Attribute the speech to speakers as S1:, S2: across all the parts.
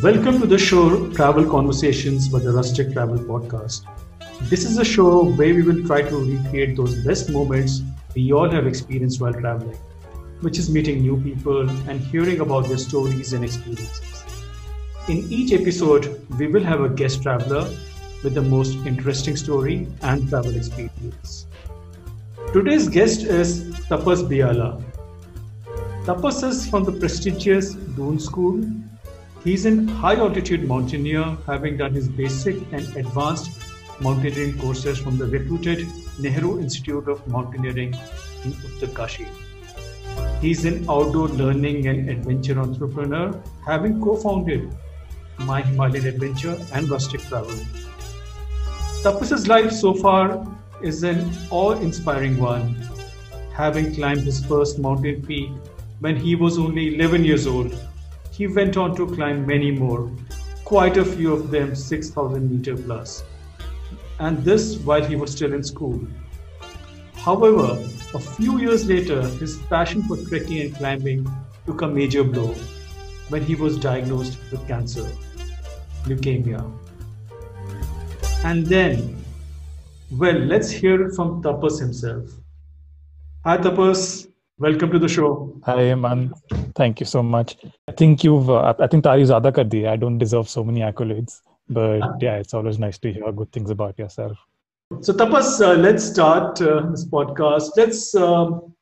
S1: Welcome to the show Travel Conversations by the Rustik Travel Podcast. This is a show where we will try to recreate those best moments we all have experienced while traveling, which is meeting new people and hearing about their stories and experiences. In each episode, we will have a guest traveler with the most interesting story and travel experience. Today's guest is Tapas Biala. Tapas is from the prestigious Doon School. He's an high altitude mountaineer, having done his basic and advanced mountaineering courses from the reputed Nehru Institute of Mountaineering in Uttarkashi. He's an outdoor learning and adventure entrepreneur, having co founded My Himalayan Adventure and Rustik Travel. Tapas's life so far is an awe-inspiring one, having climbed his first mountain peak when he was only 11 years old. He went on to climb many more, quite a few of them 6,000 meter plus, and this while he was still in school. However, a few years later, his passion for trekking and climbing took a major blow when he was diagnosed with cancer, leukemia. And then well, let's hear it from Tapas himself. Hi, Tapas. Welcome to the show.
S2: Hi, man. Thank you so much. I think you've, uh, I think Tari zyada kar di. I don't deserve so many accolades, but yeah, it's always nice to hear good things about yourself.
S1: So, Tapas, uh, let's start uh, this podcast. Let's um,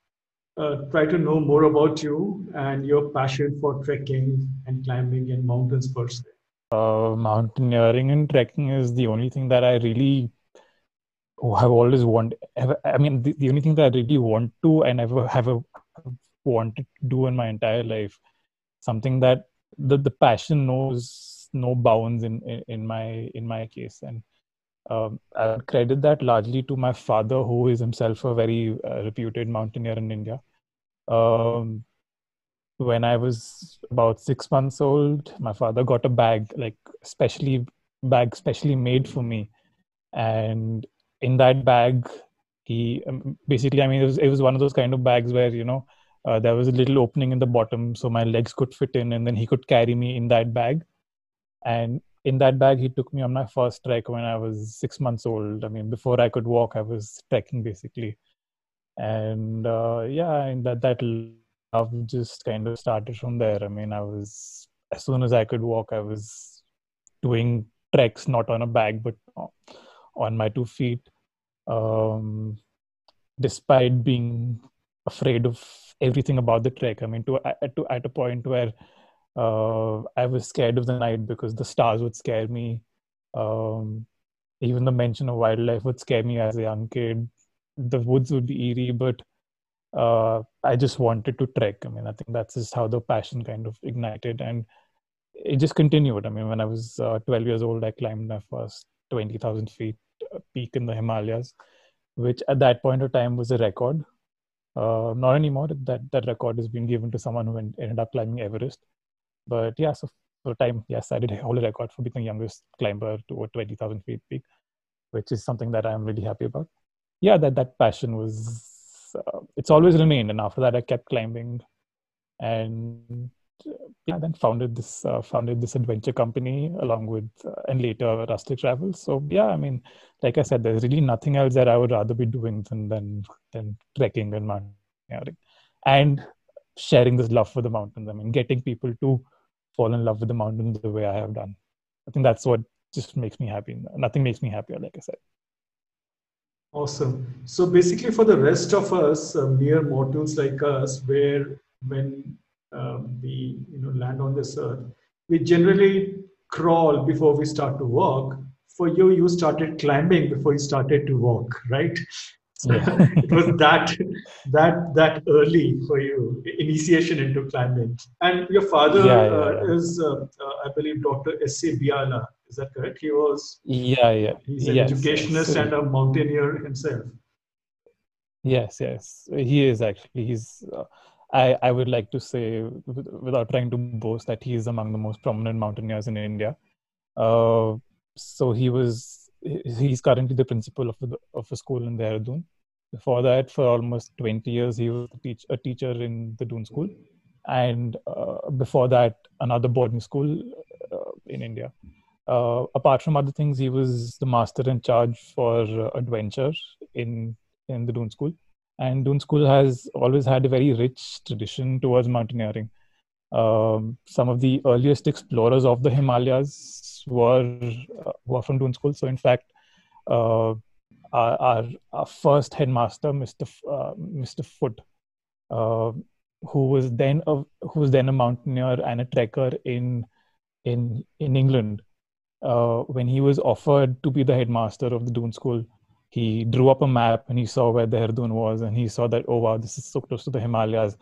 S1: uh, try to know more about you and your passion for trekking and climbing in mountains per se.
S2: Uh, mountaineering and trekking is the only thing that I really oh, I've always wanted. I mean, the, the only thing that I really want to and ever have a wanted to do in my entire life, something that the the passion knows no bounds in in, in my in my case, and um, I credit that largely to my father, who is himself a very uh, reputed mountaineer in India. Um, when I was about six months old, my father got a bag, like specially bag specially made for me, and in that bag he um, basically i mean it was, it was one of those kind of bags where you know uh, there was a little opening in the bottom so my legs could fit in and then he could carry me in that bag. And in that bag he took me on my first trek when i was six months old. I mean before i could walk i was trekking basically. And uh, yeah and that that love just kind of started from there. I mean i was as soon as i could walk i was doing treks not on a bag but on my two feet um, despite being afraid of everything about the trek. I mean to, to at a point where uh, i was scared of the night because the stars would scare me. Um, even the mention of wildlife would scare me as a young kid. The woods would be eerie but uh, i just wanted to trek. I mean i think that's just how the passion kind of ignited and it just continued. I mean when i was uh, 12 years old i climbed my first 20000 feet peak in the Himalayas, which at that point of time was a record. Uh, not anymore. That that record has been given to someone who ended up climbing Everest. But yeah, so for time, yes, I did hold a record for being the youngest climber to a 20,000 feet peak, which is something that I'm really happy about. Yeah, that that passion was. Uh, it's always remained, and after that, I kept climbing, and yeah, then founded this uh, founded this adventure company along with uh, and later Rustik Travels. So yeah, I mean, like I said, there's really nothing else that I would rather be doing than than, than trekking and mountaineering, and sharing this love for the mountains. I mean, getting people to fall in love with the mountains the way I have done. I think that's what just makes me happy. Nothing makes me happier, like I said.
S1: Awesome. So basically, for the rest of us, uh, mere mortals like us, where when um, we you know land on this earth we generally crawl before we start to walk. For you you started climbing before you started to walk right? So yeah. it was that that that early for you initiation into climbing. And your father yeah, yeah, uh, is uh, uh, i believe dr s c biala. Is that correct? He was
S2: yeah yeah.
S1: he's an yes, educationist yes. and a mountaineer himself.
S2: Yes yes. He is actually he's uh, I, I would like to say, without trying to boast, that he is among the most prominent mountaineers in India. Uh, so he was he's currently the principal of a, of a school in Dehradun. Before that, for almost 20 years, he was a, teach, a teacher in the Doon School. And uh, before that, another boarding school uh, in India. Uh, apart from other things, he was the master in charge for uh, adventure in in the Doon School, and Doon School has always had a very rich tradition towards mountaineering. Um, some of the earliest explorers of the Himalayas were uh, were from Doon School. So, in fact, uh, our, our, first headmaster, Mr. F- uh, Mr. Foot, uh, who was then a who was then a mountaineer and a trekker in in in England. Uh, when he was offered to be the headmaster of the Doon School, he drew up a map and he saw where Dehradun was, and he saw that oh wow, this is so close to the Himalayas.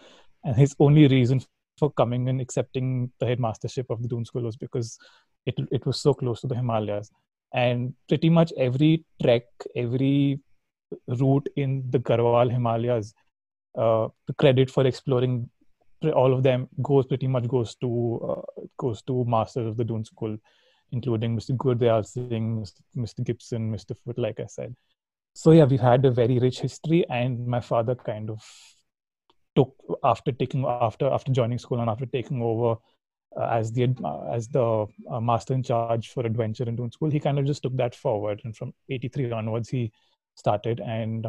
S2: And his only reason for coming and accepting the headmastership of the Doon School was because it it was so close to the Himalayas. And pretty much every trek, every route in the Garhwal Himalayas uh, the credit for exploring all of them goes pretty much goes to uh, goes to masters of the Doon School, including Mr. Gurdayal Singh, Mr. Gibson, Mr. Foot, like I said. So yeah, we've had a very rich history, and my father kind of took after taking after after joining school and after taking over uh, as the uh, as the uh, master in charge for adventure in Doon School, he kind of just took that forward, and from '83 onwards, he started and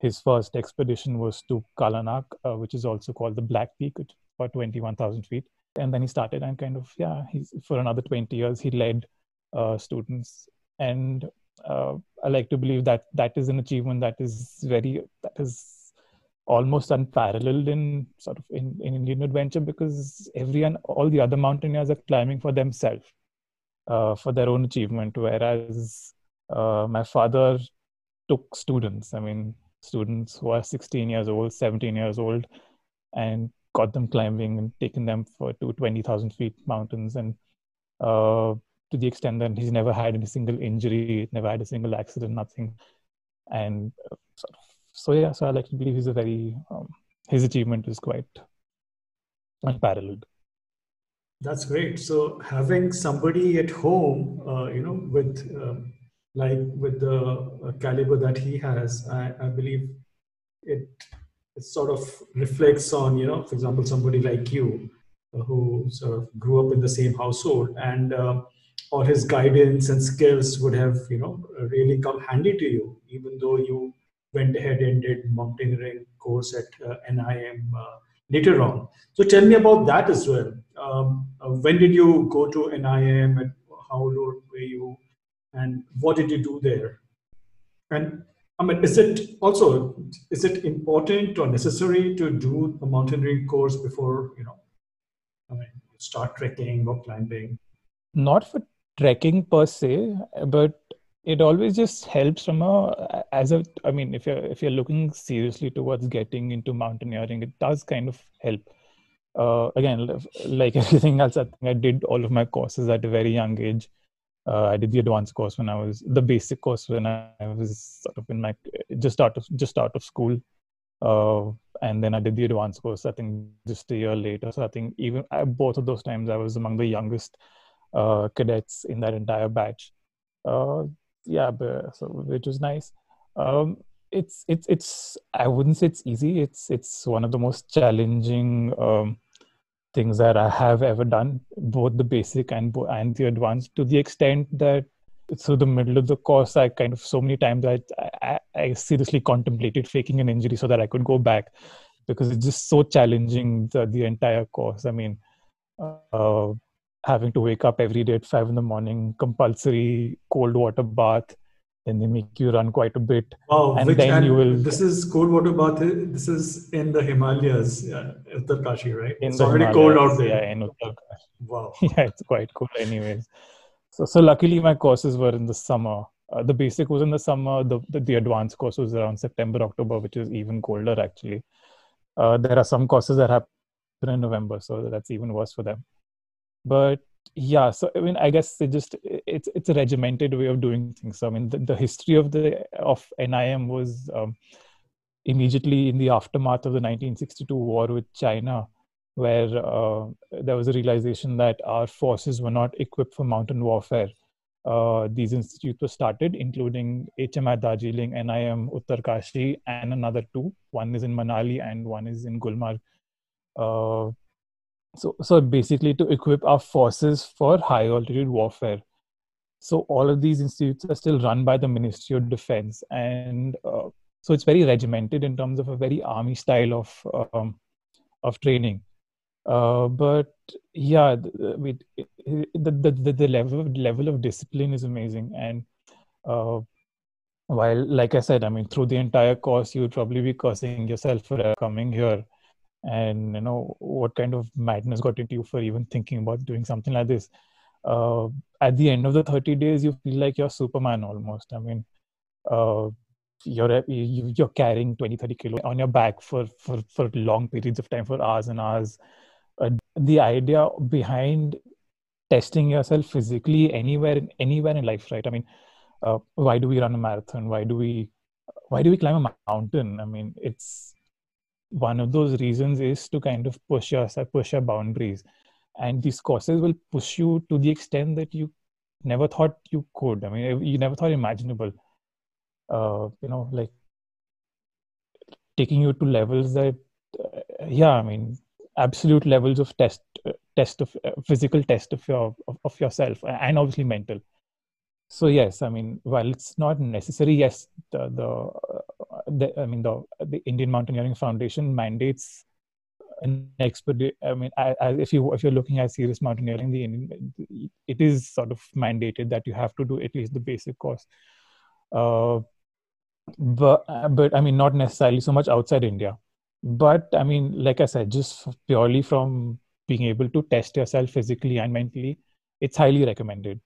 S2: his first expedition was to Kalanag, uh, which is also called the Black Peak, about 21,000 feet. And then he started and kind of, yeah, he's, for another 20 years, he led uh, students. And I like to believe that that is an achievement that is very, that is almost unparalleled in sort of in, in Indian adventure because everyone, all the other mountaineers are climbing for themselves, uh, for their own achievement. Whereas uh, my father took students. I mean, students who are 16 years old, 17 years old, and got them climbing and taken them for to 20,000 feet mountains. And uh, to the extent that he's never had any single injury, never had a single accident, nothing. And uh, so, yeah, so I like to believe he's a very, um, his achievement is quite unparalleled.
S1: That's great. So having somebody at home, uh, you know, with um, like with the uh, caliber that he has, I, I believe it, it sort of reflects on, you know, for example, somebody like you uh, who sort of grew up in the same household and uh, all his guidance and skills would have, you know, really come handy to you, even though you went ahead and did mountaineering course at uh, NIM uh, later on. So tell me about that as well. Um, uh, when did you go to NIM and how old were you? and what did you do there and i mean is it also is it important or necessary to do a mountaineering course before you know i mean start trekking or climbing
S2: not for trekking per se but it always just helps from a as a i mean if you're if you're looking seriously towards getting into mountaineering it does kind of help uh, again like everything else i think i did all of my courses at a very young age uh, I did the advanced course when I was the basic course when I was sort of in my just out of just out of school, uh, and then I did the advanced course. I think just a year later. So I think even I, both of those times I was among the youngest uh, cadets in that entire batch. Uh, yeah, but, so which was nice. Um, it's it's it's I wouldn't say it's easy. It's it's one of the most challenging. Um, things that I have ever done, both the basic and and the advanced, to the extent that through the middle of the course, I kind of so many times I, I, I seriously contemplated faking an injury so that I could go back because it's just so challenging the, the entire course. I mean, uh, having to wake up every day at five in the morning, compulsory cold water bath, then they make you run quite a bit.
S1: Wow, and then and you will. This is cold water bath. This is in the Himalayas, yeah, Uttarkashi, right?
S2: In
S1: it's already cold out there.
S2: Yeah, in Uttarkashi. Wow. yeah, it's quite cold, anyways. So, so luckily my courses were in the summer. Uh, the basic was in the summer. The, the, the advanced course was around September, October, which is even colder actually. Uh, there are some courses that happen in November, so that's even worse for them. But yeah so i mean i guess it just it's it's a regimented way of doing things so i mean the, the history of the of nim was um, immediately in the aftermath of the 1962 war with china where uh, there was a realization that our forces were not equipped for mountain warfare uh, these institutes were started, including HMI Darjeeling, NIM Uttarkashi, and another two. One is in Manali and one is in Gulmarg. Uh, so so basically to equip our forces for high altitude warfare. So all of these institutes are still run by the ministry of defense and uh, so it's very regimented in terms of a very army style of um, of training. Uh, but yeah the, the, the, the level of, level of discipline is amazing. And uh, while like i said i mean through the entire course you'd probably be cursing yourself for coming here and you know what kind of madness got into you for even thinking about doing something like this? Uh, at the end of the 30 days you feel like you're superman almost. I mean uh, you're you're carrying 20 30 kilo on your back for for for long periods of time for hours and hours. Uh, the idea behind testing yourself physically anywhere in anywhere in life right? I mean uh, why do we run a marathon? Why do we why do we climb a mountain? I mean it's one of those reasons is to kind of push us push our boundaries. And these courses will push you to the extent that you never thought you could. I mean you never thought imaginable. Uh, you know like taking you to levels that uh, yeah i mean absolute levels of test uh, test of uh, physical test of your of, of, yourself and obviously mental. So yes i mean while it's not necessary yes the the, uh, the i mean the the indian mountaineering foundation mandates an expert i mean I, I, if you if you're looking at serious mountaineering the Indian, it is sort of mandated that you have to do at least the basic course. Uh, but but i mean not necessarily so much outside india. But i mean like i said just purely from being able to test yourself physically and mentally it's highly recommended.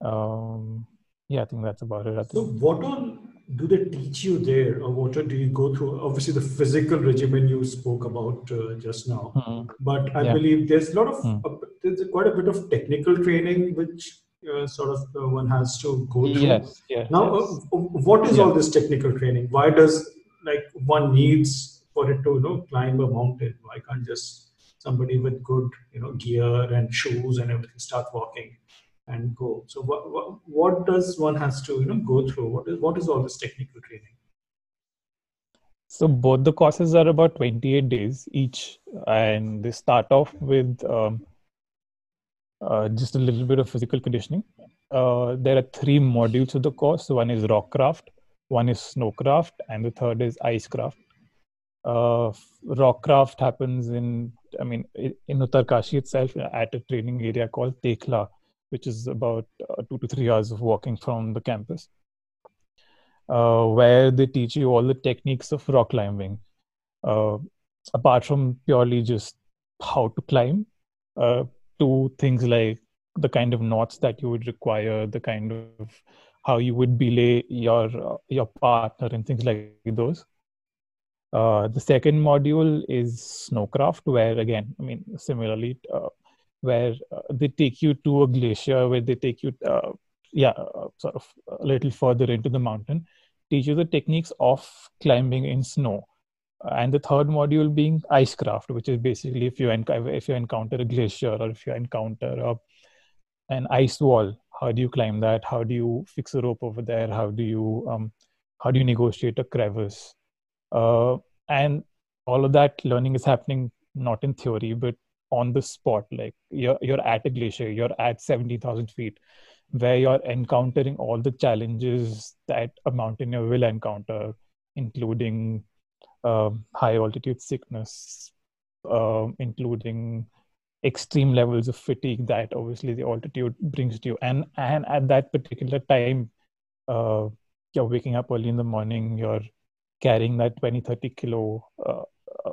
S2: Um yeah i think that's about it.
S1: So what all do they teach you there or what do you go through obviously the physical regimen you spoke about uh, just now mm-hmm. but i yeah. believe there's a lot of mm. uh, there's quite a bit of technical training which uh, sort of uh, one has to go through
S2: yes, yes
S1: now
S2: yes.
S1: Uh, what is yeah. all this technical training why does like one needs for it to you know climb a mountain why can't just somebody with good you know gear and shoes and everything start walking and go. So what, what, what does one has to you know go through? What is what is all this technical training?
S2: So both the courses are about 28 days each, and they start off with um, uh, just a little bit of physical conditioning. Uh, there are three modules of the course. One is rockcraft, one is snowcraft, and the third is icecraft. Uh, rockcraft happens in, I mean, in Uttarkashi itself at a training area called Tekhla, which is about uh, two to three hours of walking from the campus, uh, where they teach you all the techniques of rock climbing. Uh, apart from purely just how to climb, uh, to things like the kind of knots that you would require, the kind of how you would belay your uh, your partner, and things like those. Uh, the second module is snowcraft, where again, I mean, similarly, where uh, they take you to a glacier, where they take you, uh, yeah, uh, sort of a little further into the mountain, teach you the techniques of climbing in snow. And the third module being icecraft, which is basically if you enc- if you encounter a glacier or if you encounter a, an ice wall, how do you climb that? How do you fix a rope over there? How do you um, how do you negotiate a crevice? Uh, and all of that learning is happening not in theory but on the spot like you're you're at a glacier you're at 70000 feet where you're encountering all the challenges that a mountaineer will encounter including um, high altitude sickness um, including extreme levels of fatigue that obviously the altitude brings to you. And and at that particular time uh, you're waking up early in the morning you're carrying that 20 30 kilo uh, uh,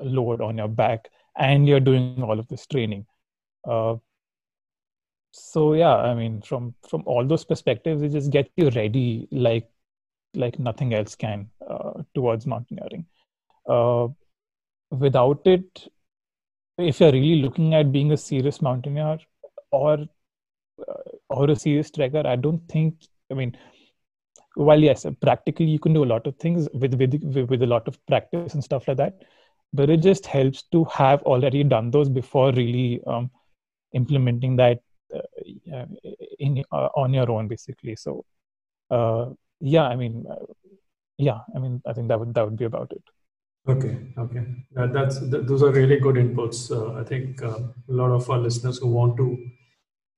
S2: load on your back and you're doing all of this training. Uh, so yeah i mean from from all those perspectives it just gets you ready like like nothing else can uh, towards mountaineering. Uh, without it if you're really looking at being a serious mountaineer or uh, or a serious trekker i don't think i mean while yes practically you can do a lot of things with with with a lot of practice and stuff like that but it just helps to have already done those before really um, implementing that uh, in uh, on your own basically so uh, yeah i mean uh, yeah i mean i think that would that would be about it
S1: Okay, okay, that, that's that, those are really good inputs. Uh, I think uh, a lot of our listeners who want to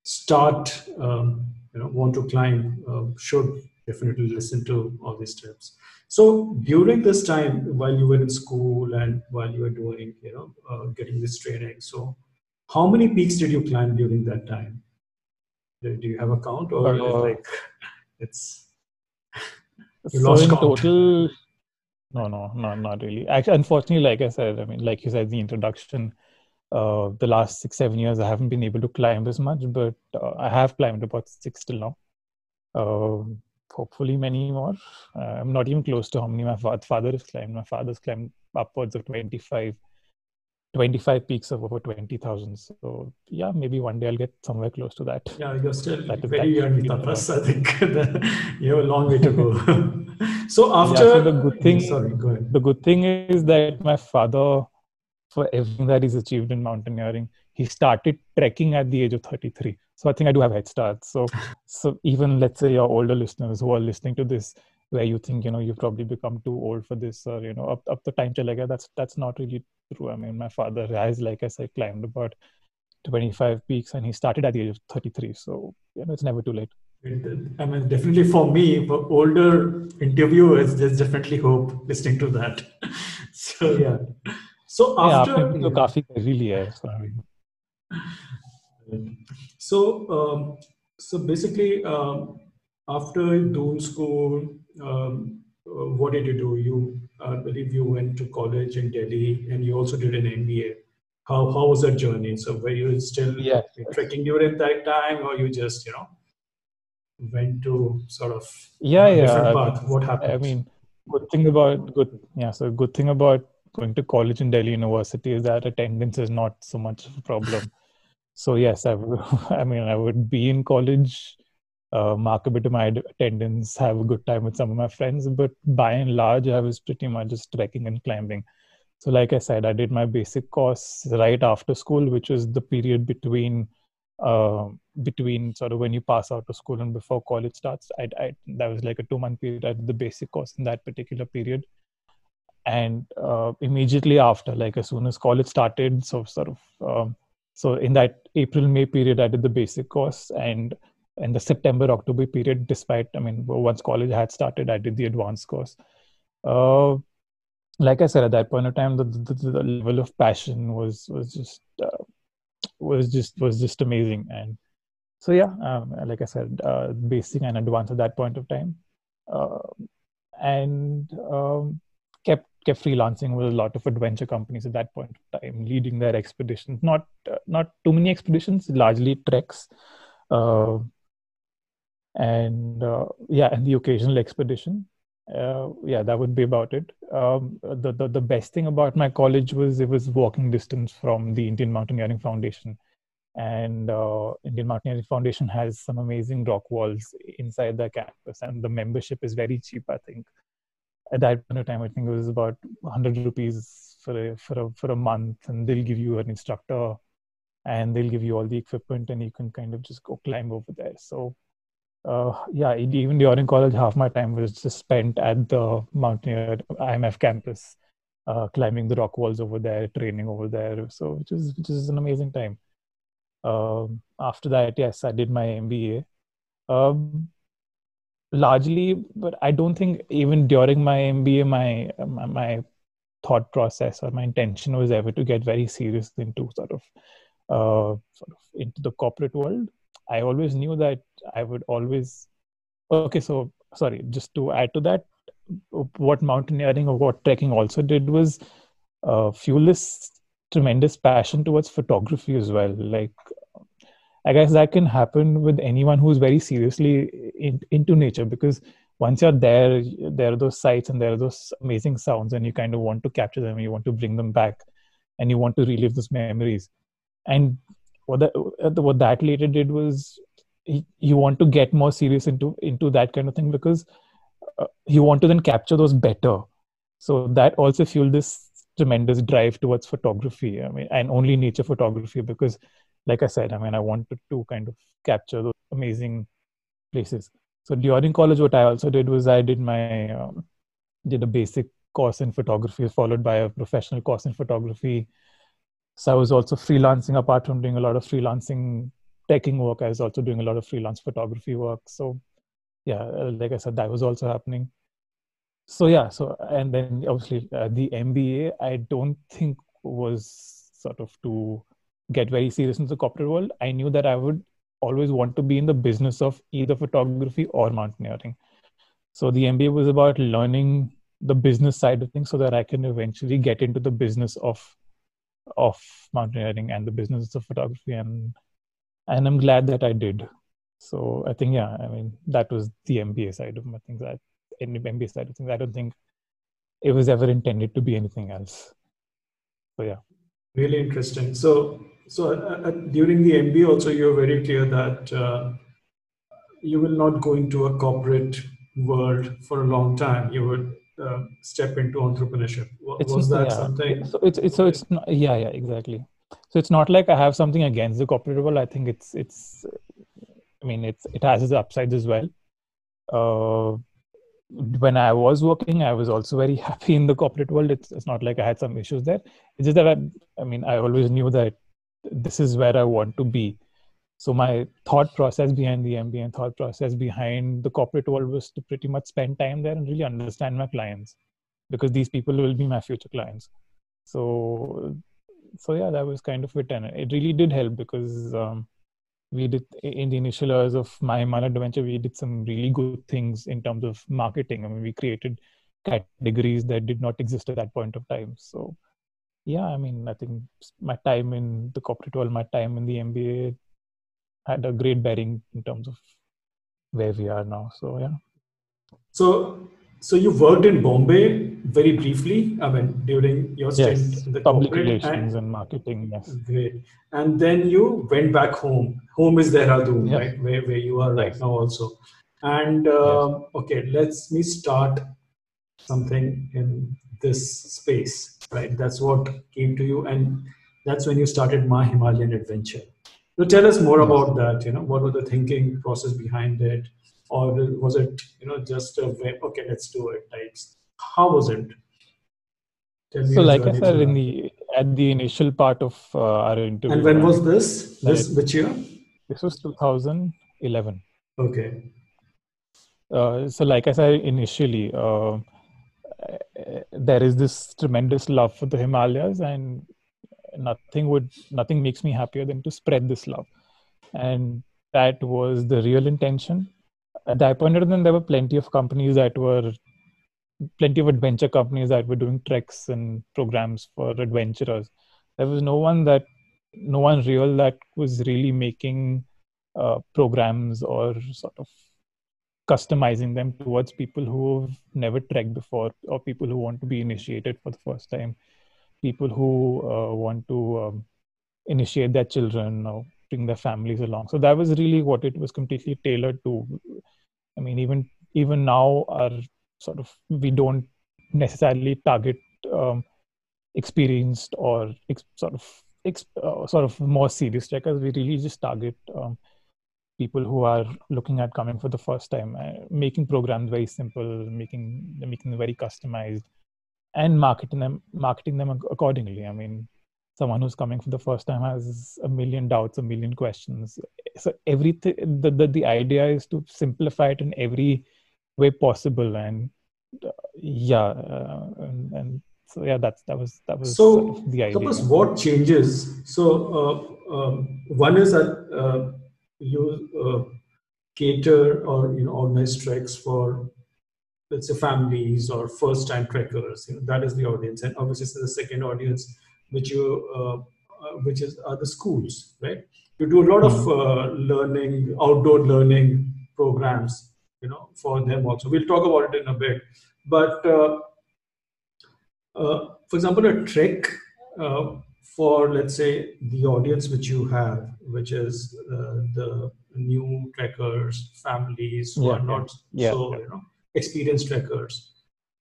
S1: start, um, you know, want to climb, uh, should definitely listen to all these tips. So during this time, while you were in school and while you were doing, you know, uh, getting this training, so how many peaks did you climb during that time? Do, do you have a count, or
S2: Uh,
S1: like it's you
S2: so
S1: lost
S2: in
S1: count?
S2: total, no, no, no, not really. Actually, unfortunately, like I said, I mean, like you said, in the introduction, uh, the last six, seven years, I haven't been able to climb as much, but uh, I have climbed about six till now. Um hopefully, many more. Uh, I'm not even close to how many my father has climbed. My father's climbed upwards of 25, 25 peaks of over 20,000. So, yeah, maybe one day I'll get somewhere close to that.
S1: Yeah, you're still
S2: That
S1: very young, Tapas. I think you have a long way to go. so
S2: Yeah,
S1: after
S2: so the good thing,
S1: sorry, go ahead.
S2: the good thing is that my father, for everything that he's achieved in mountaineering, he started trekking at the age of 33. So I think I do have head start. So, so even let's say your older listeners who are listening to this, where you think you know you've probably become too old for this, or you know, up up the time chalega. That's that's not really true. I mean, my father has, like I said, climbed about twenty five peaks, and he started at the age of thirty three. So you know, it's never too late.
S1: I mean, definitely for me, for older interviewers, there's definitely hope listening to that. so yeah. So after
S2: yeah, you know, really, yeah. Sorry. So,
S1: So, um, so basically, um, after Doon School, um, uh, what did you do? You, I believe, you went to college in Delhi, and you also did an MBA. How how was that journey? So, were you still
S2: Yes.
S1: trekking during that time, or you just you know went to sort of
S2: yeah, yeah.
S1: different path? what happened?
S2: I mean, good thing about good yeah. So good thing about going to college in Delhi University is that attendance is not so much of a problem. So yes, I mean, I would be in college, uh, mark a bit of my attendance, have a good time with some of my friends, but by and large, I was pretty much just trekking and climbing. So, like I said, I did my basic course right after school, which was the period between uh, between sort of when you pass out of school and before college starts. I, I that was like a two month period. I did the basic course in that particular period, and uh, immediately after, like as soon as college started, so sort of um, so in that April May period, I did the basic course, and in the September October period, despite I mean once college had started, I did the advanced course. Uh, like I said, at that point of time, the, the, the level of passion was was just uh, was just was just amazing, and so yeah, um, like I said, uh, basic and advanced at that point of time, uh, and um, kept kept freelancing with a lot of adventure companies at that point of time, leading their expeditions. Not uh, not too many expeditions, largely treks, uh, and uh, yeah, and the occasional expedition uh, yeah, that would be about it. Um, the, the the best thing about my college was it was walking distance from the Indian Mountaineering Foundation, and uh, Indian Mountaineering Foundation has some amazing rock walls inside the campus, and the membership is very cheap. I think at that point of time, I think it was about 100 rupees for a for a for a month, and they'll give you an instructor, and they'll give you all the equipment, and you can kind of just go climb over there. So uh, yeah, even during college, half my time was just spent at the Mountaineer IMF campus, uh, climbing the rock walls over there, training over there. So, which is which is an amazing time. Um, after that, yes, I did my MBA. Um, largely, but I don't think even during my MBA, my, my my thought process or my intention was ever to get very serious into sort of uh, sort of into the corporate world. I always knew that I would always. Okay, so sorry, just to add to that, what mountaineering or what trekking also did was uh, fuel this tremendous passion towards photography as well. Like, I guess that can happen with anyone who's very seriously in, into nature because once you're there, there are those sights and there are those amazing sounds, and you kind of want to capture them, you want to bring them back, and you want to relive those memories. And what that what that later did was you want to get more serious into into that kind of thing because uh, you want to then capture those better so that also fueled this tremendous drive towards photography i mean and only nature photography because like i said i mean i wanted to kind of capture those amazing places. So during college what i also did was i did my um, did a basic course in photography followed by a professional course in photography. So i was also freelancing. Apart from doing a lot of freelancing teching work i was also doing a lot of freelance photography work. So yeah like i said that was also happening. So yeah so and then obviously uh, the mba i don't think was sort of to get very serious in the corporate world i knew that i would always want to be in the business of either photography or mountaineering so the mba was about learning the business side of things so that i can eventually get into the business of of mountaineering and the business of photography and and i'm glad that i did so i think yeah i mean that was the mba side of my things the MBA side of things. I don't think it was ever intended to be anything else. So yeah.
S1: Really interesting. So so uh, uh during the MBA also you're very clear that uh, you will not go into a corporate world for a long time. You would uh, step into entrepreneurship. Was it's, that yeah. something?
S2: So it's, it's so it's not, yeah yeah exactly. So it's not like I have something against the corporate world. I think it's it's I mean it's it has its upsides as well. When I was working, I was also very happy in the corporate world. It's, it's not like I had some issues there. It's just that I, I mean, I always knew that this is where I want to be. So my thought process behind the MBA and thought process behind the corporate world was to pretty much spend time there and really understand my clients, because these people will be my future clients. So, so yeah, that was kind of it, and it really did help because um, we did in the initial years of my Himalaya adventure, we did some really good things in terms of marketing. I mean, we created categories that did not exist at that point of time. So, yeah, I mean, I think my time in the corporate world, my time in the MBA had a great bearing in terms of where we are now. So, yeah.
S1: So, so you worked in Bombay very briefly. I mean, during your stint
S2: yes,
S1: in the
S2: public relations and, and, marketing. Yes,
S1: great. And then you went back home. Home is Dehradun, yes. right? Where where you are right yes. now also. And uh, okay, let's me start something in this space, right? That's what came to you, and that's when you started my Himalayan adventure. So tell us more about that. You know, what was the thinking process behind it? Or was it you know just a way, okay let's do it types how was it?
S2: So like i said in the at the initial part of uh, our interview
S1: and when was this? This which year?
S2: this was 2011
S1: okay.
S2: Uh, so like i said initially uh, there is this tremendous love for the himalayas and nothing would nothing makes me happier than to spread this love. And that was the real intention at that point in time, there were plenty of companies that were plenty of adventure companies that were doing treks and programs for adventurers. There was no one that, no one real that was really making uh, programs or sort of customizing them towards people who've never trekked before or people who want to be initiated for the first time, people who uh, want to um, initiate their children or bring their families along. So that was really what it was completely tailored to. I mean, even even now, our sort of we don't necessarily target um, experienced or ex- sort of ex- uh, sort of more serious trekkers. We really just target um, people who are looking at coming for the first time, uh, making programs very simple, making making them very customized, and marketing them marketing them accordingly. I mean, someone who's coming for the first time has a million doubts a million questions. So everything the, the, the idea is to simplify it in every way possible and uh, yeah uh, and, and, so yeah that's that was that was
S1: so sort of the idea. suppose what changes? So uh, um, one is that uh, you uh, cater or you know organize treks for let's say families or first time trekkers you know that is the audience. And obviously the second audience which you uh, uh, which is are the schools, right? You do a lot of mm-hmm. uh, learning, outdoor learning programs, you know, for them also. We'll talk about it in a bit, but for example, a trek for let's say the audience which you have, which is uh, the new trekkers, families who yeah, are not yeah, so yeah. you know experienced trekkers.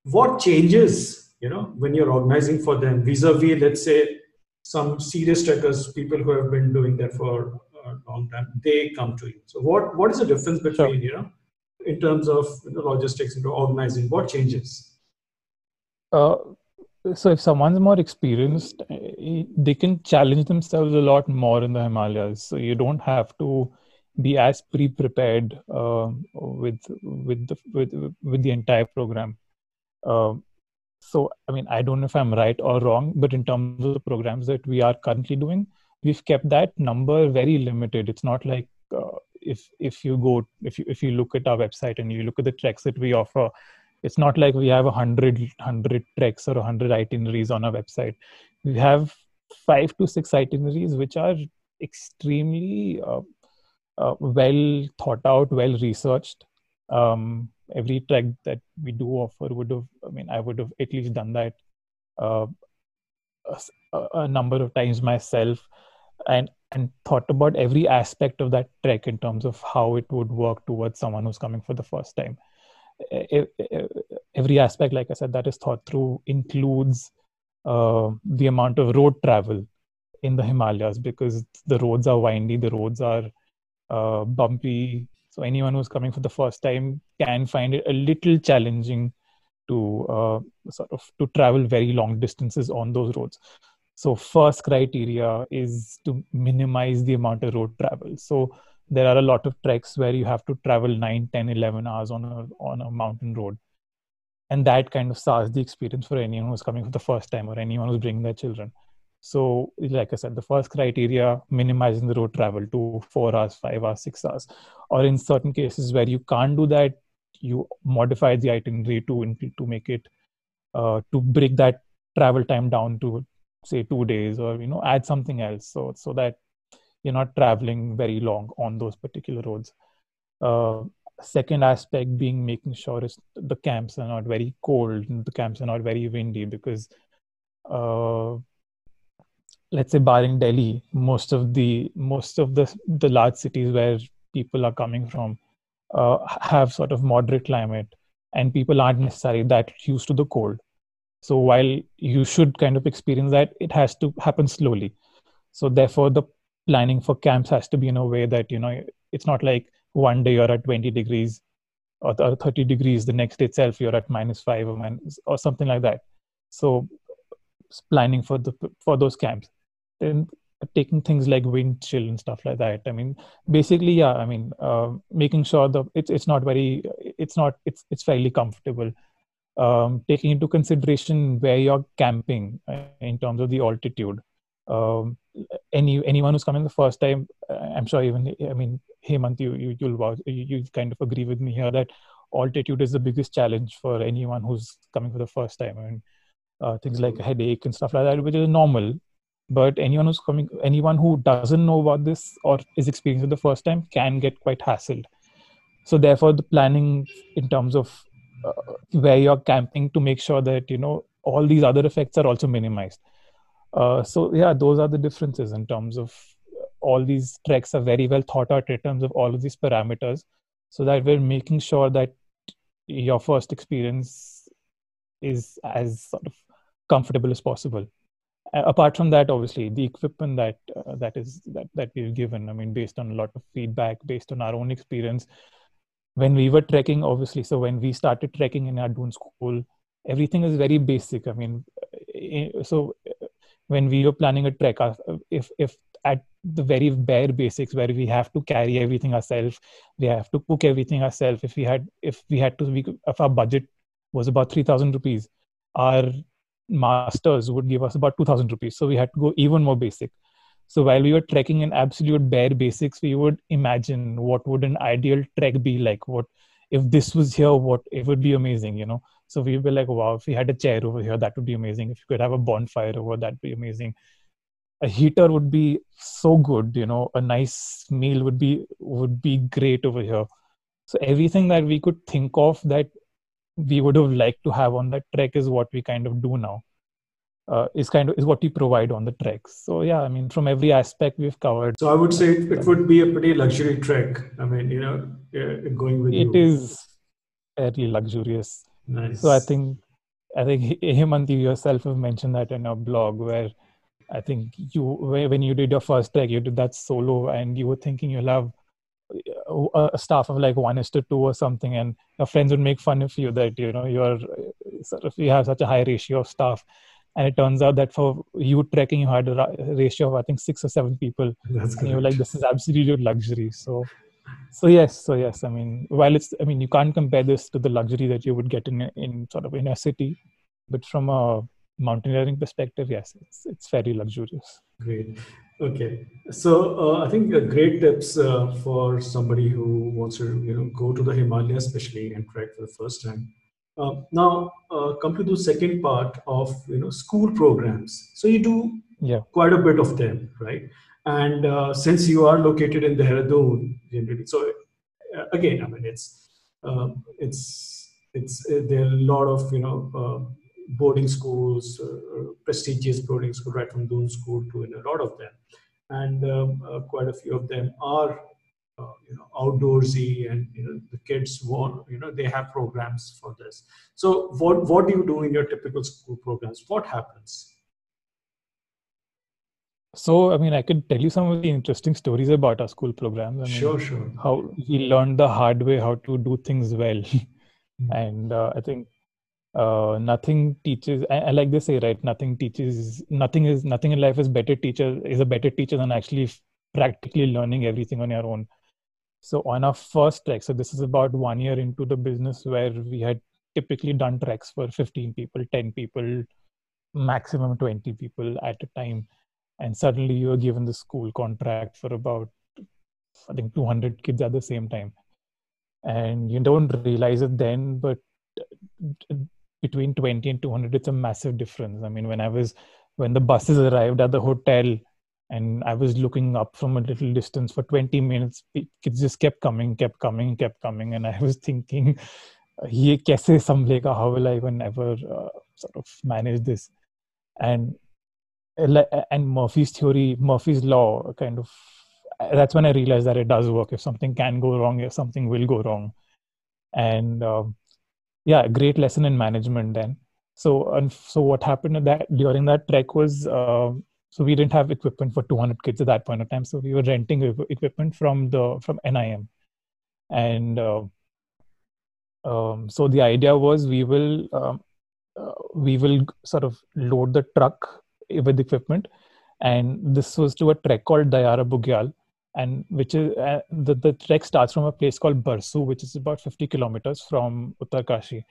S1: What changes you know when you're organizing for them vis-a-vis let's say some serious trekkers people who have been doing that for a long time they come to you. So what what is the difference between sure. you know in terms of you know, logistics and organizing? What changes?
S2: Uh, so if someone's more experienced eh, they can challenge themselves a lot more in the himalayas. So you don't have to be as pre-prepared uh, with with the with, with the entire program. Uh, so i mean i don't know if i'm right or wrong but in terms of the programs that we are currently doing we've kept that number very limited. It's not like uh, if if you go if you if you look at our website and you look at the treks that we offer it's not like we have a hundred hundred treks or a hundred itineraries on our website. We have five to six itineraries which are extremely uh, uh, well thought out well researched. Um, every trek that we do offer would have i mean i would have at least done that uh, a, a, number of times myself and and thought about every aspect of that trek in terms of how it would work towards someone who's coming for the first time. Every aspect like i said that is thought through includes uh, the amount of road travel in the himalayas because the roads are windy the roads are uh, bumpy so anyone who's coming for the first time can find it a little challenging to uh, sort of to travel very long distances on those roads. So first criteria is to minimize the amount of road travel. So there are a lot of treks where you have to travel 9 10 11 hours on a on a mountain road. And that kind of SARS the experience for anyone who's coming for the first time or anyone who's bringing their children so like i said the first criteria minimizing the road travel to 4 hours 5 hours 6 hours. Or in certain cases where you can't do that you modify the itinerary to to make it uh, to break that travel time down to say 2 days or you know add something else. So so that you're not traveling very long on those particular roads. Uh, second aspect being making sure is the camps are not very cold the camps are not very windy because uh, let's say barring delhi most of the most of the the large cities where people are coming from uh, have sort of moderate climate and people aren't necessarily that used to the cold. So while you should kind of experience that it has to happen slowly. So therefore the planning for camps has to be in a way that you know it's not like one day you're at 20 degrees or 30 degrees the next day itself you're at minus 5 or minus or something like that. So planning for the for those camps then taking things like wind chill and stuff like that i mean basically yeah i mean uh, making sure the it's it's not very it's not it's it's fairly comfortable um, taking into consideration where you're camping uh, in terms of the altitude um, any anyone who's coming the first time, uh, I'm sure even I mean Hemant, you you you'll you, you kind of agree with me here that altitude is the biggest challenge for anyone who's coming for the first time. I mean, uh, things like headache and stuff like that, which is normal. But anyone who's coming, anyone who doesn't know about this or is experiencing the first time can get quite hassled. So therefore, the planning in terms of uh, where you're camping to make sure that you know all these other effects are also minimized uh, so yeah, those are the differences in terms of all these treks are very well thought out in terms of all of these parameters, so that we're making sure that your first experience is as sort of comfortable as possible. Apart from that, obviously, the equipment that uh, that is that that we've given. I mean, based on a lot of feedback, based on our own experience, when we were trekking, obviously, so when we started trekking in our Doon school, everything is very basic. I mean, uh, so when we were planning a trek uh, if if at the very bare basics where we have to carry everything ourselves we have to cook everything ourselves if we had if we had to we, if our budget was about 3000 rupees our masters would give us about 2000 rupees so we had to go even more basic so while we were trekking in absolute bare basics we would imagine what would an ideal trek be like what if this was here what it would be amazing you know so we were like, wow, if we had a chair over here, that would be amazing. If you could have a bonfire over, that'd be amazing. A heater would be so good, you know. A nice meal would be would be great over here. So everything that we could think of that we would have liked to have on that trek is what we kind of do now. Uh, is kind of is what we provide on the treks. So yeah, I mean, from every aspect we've covered.
S1: So I would say it, would be a pretty luxury trek. I mean, you know, going with
S2: it
S1: you.
S2: is very luxurious.
S1: Nice.
S2: So I think I think Hemant, you yourself have mentioned that in a blog where I think you when you did your first trek, you did that solo, and you were thinking you'll have a staff of like one is to two or something, and your friends would make fun of you that you know you're uh, sort of we have such a high ratio of staff. And it turns out that for you trekking you had a ratio of i think six or seven people.
S1: That's
S2: and you're like this is absolutely luxury. So so yes so yes i mean while it's i mean you can't compare this to the luxury that you would get in in sort of in a city but from a mountaineering perspective yes it's it's very luxurious
S1: Great. Okay. So uh, I think great tips uh, for somebody who wants to, you know, go to the Himalayas, especially and trek for the first time. Uh, now, uh, come to the second part of, you know, school programs. So you do
S2: yeah
S1: quite a bit of them, right? And uh, since you are located in Dehradun, generally, so uh, again, I mean, it's it's it's there are a lot of you know uh, boarding schools, uh, prestigious boarding school, right from Doon School to know, a lot of them, and um, uh, quite a few of them are. Uh, you know, outdoorsy, and you know the kids want. You know, they have programs for this. So, what what do you do in your typical school programs? What happens?
S2: so i mean i could tell you some of the interesting stories about our school programs I mean,
S1: Sure, sure.
S2: how we learned the hard way how to do things well
S1: Mm.
S2: and uh, i think uh, nothing teaches I, I like they say right? Nothing teaches nothing is nothing in life is better teacher is a better teacher than actually practically learning everything on your own. So on our first trek so this is about one year into the business where we had typically done treks for 15 people 10 people maximum 20 people at a time. And suddenly you are given the school contract for about i think 200 kids at the same time. And you don't realize it then but between 20 and 200 it's a massive difference. I mean when i was when the buses arrived at the hotel and i was looking up from a little distance for 20 minutes it, just kept coming kept coming kept coming. And i was thinking ye kaise samlega how will i even ever uh, sort of manage this? And and murphy's theory murphy's law kind of that's when i realized that it does work. If something can go wrong if something will go wrong. And um, yeah, great lesson in management then. So and so what happened that during that trek was uh, so we didn't have equipment for 200 kids at that point of time, so we were renting equipment from the from NIM, and uh, um, so the idea was we will um, uh, we will sort of load the truck with equipment. And this was to a trek called Dayara Bugyal, and which is uh, the the trek starts from a place called Barsu, which is about 50 kilometers from Uttarkashi.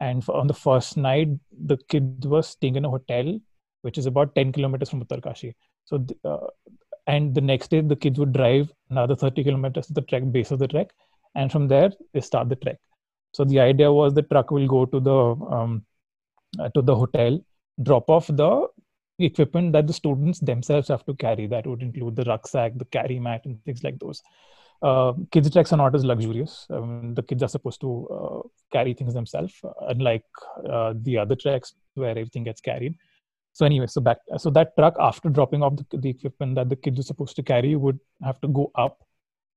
S2: And for, on the first night, the kids were staying in a hotel, which is about 10 kilometers from Uttarkashi. So, th- uh, and the next day, the kids would drive another 30 kilometers to the trek base of the trek, and from there they start the trek. So the idea was the truck will go to the um, uh, to the hotel, drop off the equipment that the students themselves have to carry. That would include the rucksack, the carry mat, and things like those. Uh, kids treks are not as luxurious. Um, the kids are supposed to uh, carry things themselves, unlike uh, the other treks where everything gets carried. So anyway, so back so that truck after dropping off the, the equipment that the kids are supposed to carry would have to go up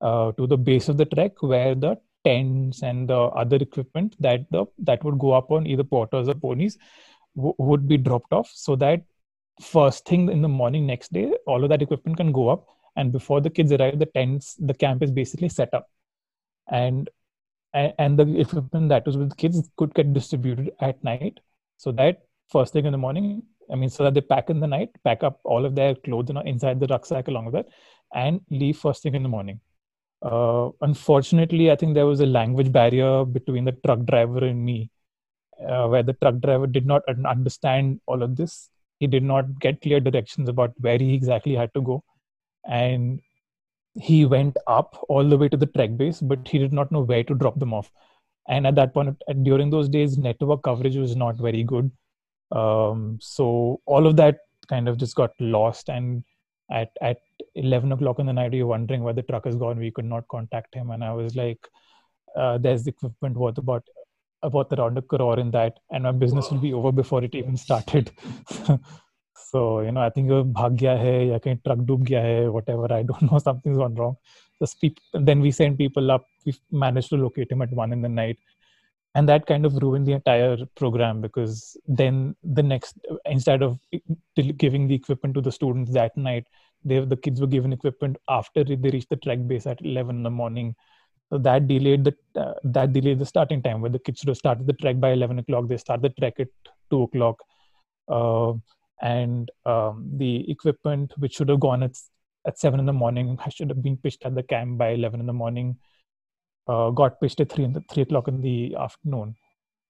S2: uh, to the base of the trek where the tents and the other equipment that the that would go up on either porters or ponies w- would be dropped off so that first thing in the morning next day all of that equipment can go up. And before the kids arrive the tents the camp is basically set up. And and, the equipment that was with the kids could get distributed at night. So that first thing in the morning i mean so that they pack in the night pack up all of their clothes inside the rucksack along with that and leave first thing in the morning. Uh, unfortunately i think there was a language barrier between the truck driver and me uh, where the truck driver did not understand all of this he did not get clear directions about where he exactly had to go. And he went up all the way to the trek base but he did not know where to drop them off. And at that point during those days network coverage was not very good. Um, so all of that kind of just got lost. And at at 11 o'clock in the night you're wondering where the truck has gone. We could not contact him. And i was like uh, there's equipment. Worth about about the round a crore in that, and my business will be over before it even started. so you know, I think bhag bhagya hai, ya kahin truck doob gaya hai, whatever. I don't know, something's gone wrong. Just people, then we send people up. We managed to locate him at one in the night, and that kind of ruined the entire program because then the next, instead of giving the equipment to the students that night, they the kids were given equipment after they reached the track base at 11 in the morning that delayed the uh, that delayed the starting time where the kids have started the trek by 11 o'clock. They start the trek at two o'clock, uh, and um, the equipment which should have gone at at seven in the morning should have been pitched at the camp by 11 in the morning. Uh, got pitched at three in the three o'clock in the afternoon,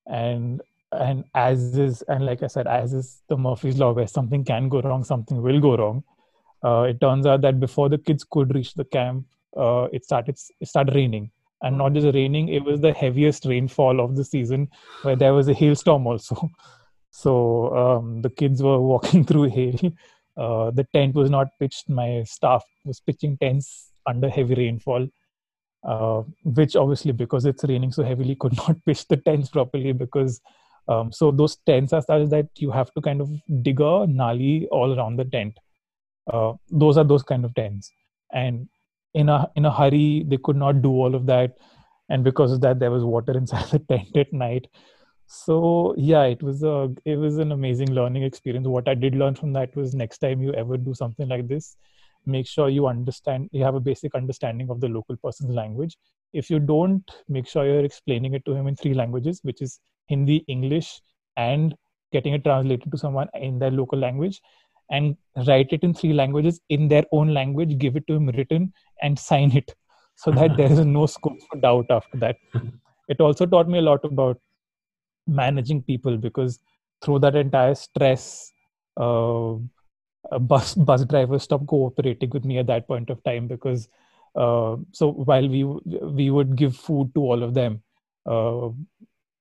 S2: and and as is and like I said, as is the Murphy's law, where something can go wrong, something will go wrong. Uh, it turns out that before the kids could reach the camp, uh, it started it started raining. And not just raining it was the heaviest rainfall of the season where there was a hailstorm also. So um, the kids were walking through hail. Uh, the tent was not pitched. My staff was pitching tents under heavy rainfall uh, which obviously because it's raining so heavily could not pitch the tents properly because um, so those tents are such that you have to kind of dig a nali all around the tent. Uh, those are those kind of tents. And in a in a hurry they could not do all of that. And because of that there was water inside the tent at night. So yeah it was a it was an amazing learning experience. What i did learn from that was next time you ever do something like this make sure you understand you have a basic understanding of the local person's language. If you don't make sure you're explaining it to him in three languages which is hindi english and getting it translated to someone in their local language and write it in three languages in their own language, give it to him written, and sign it so that there is no scope for doubt after that. It also taught me a lot about managing people because through that entire stress, uh, bus bus drivers stopped cooperating with me at that point of time because uh, so while we we would give food to all of them, uh,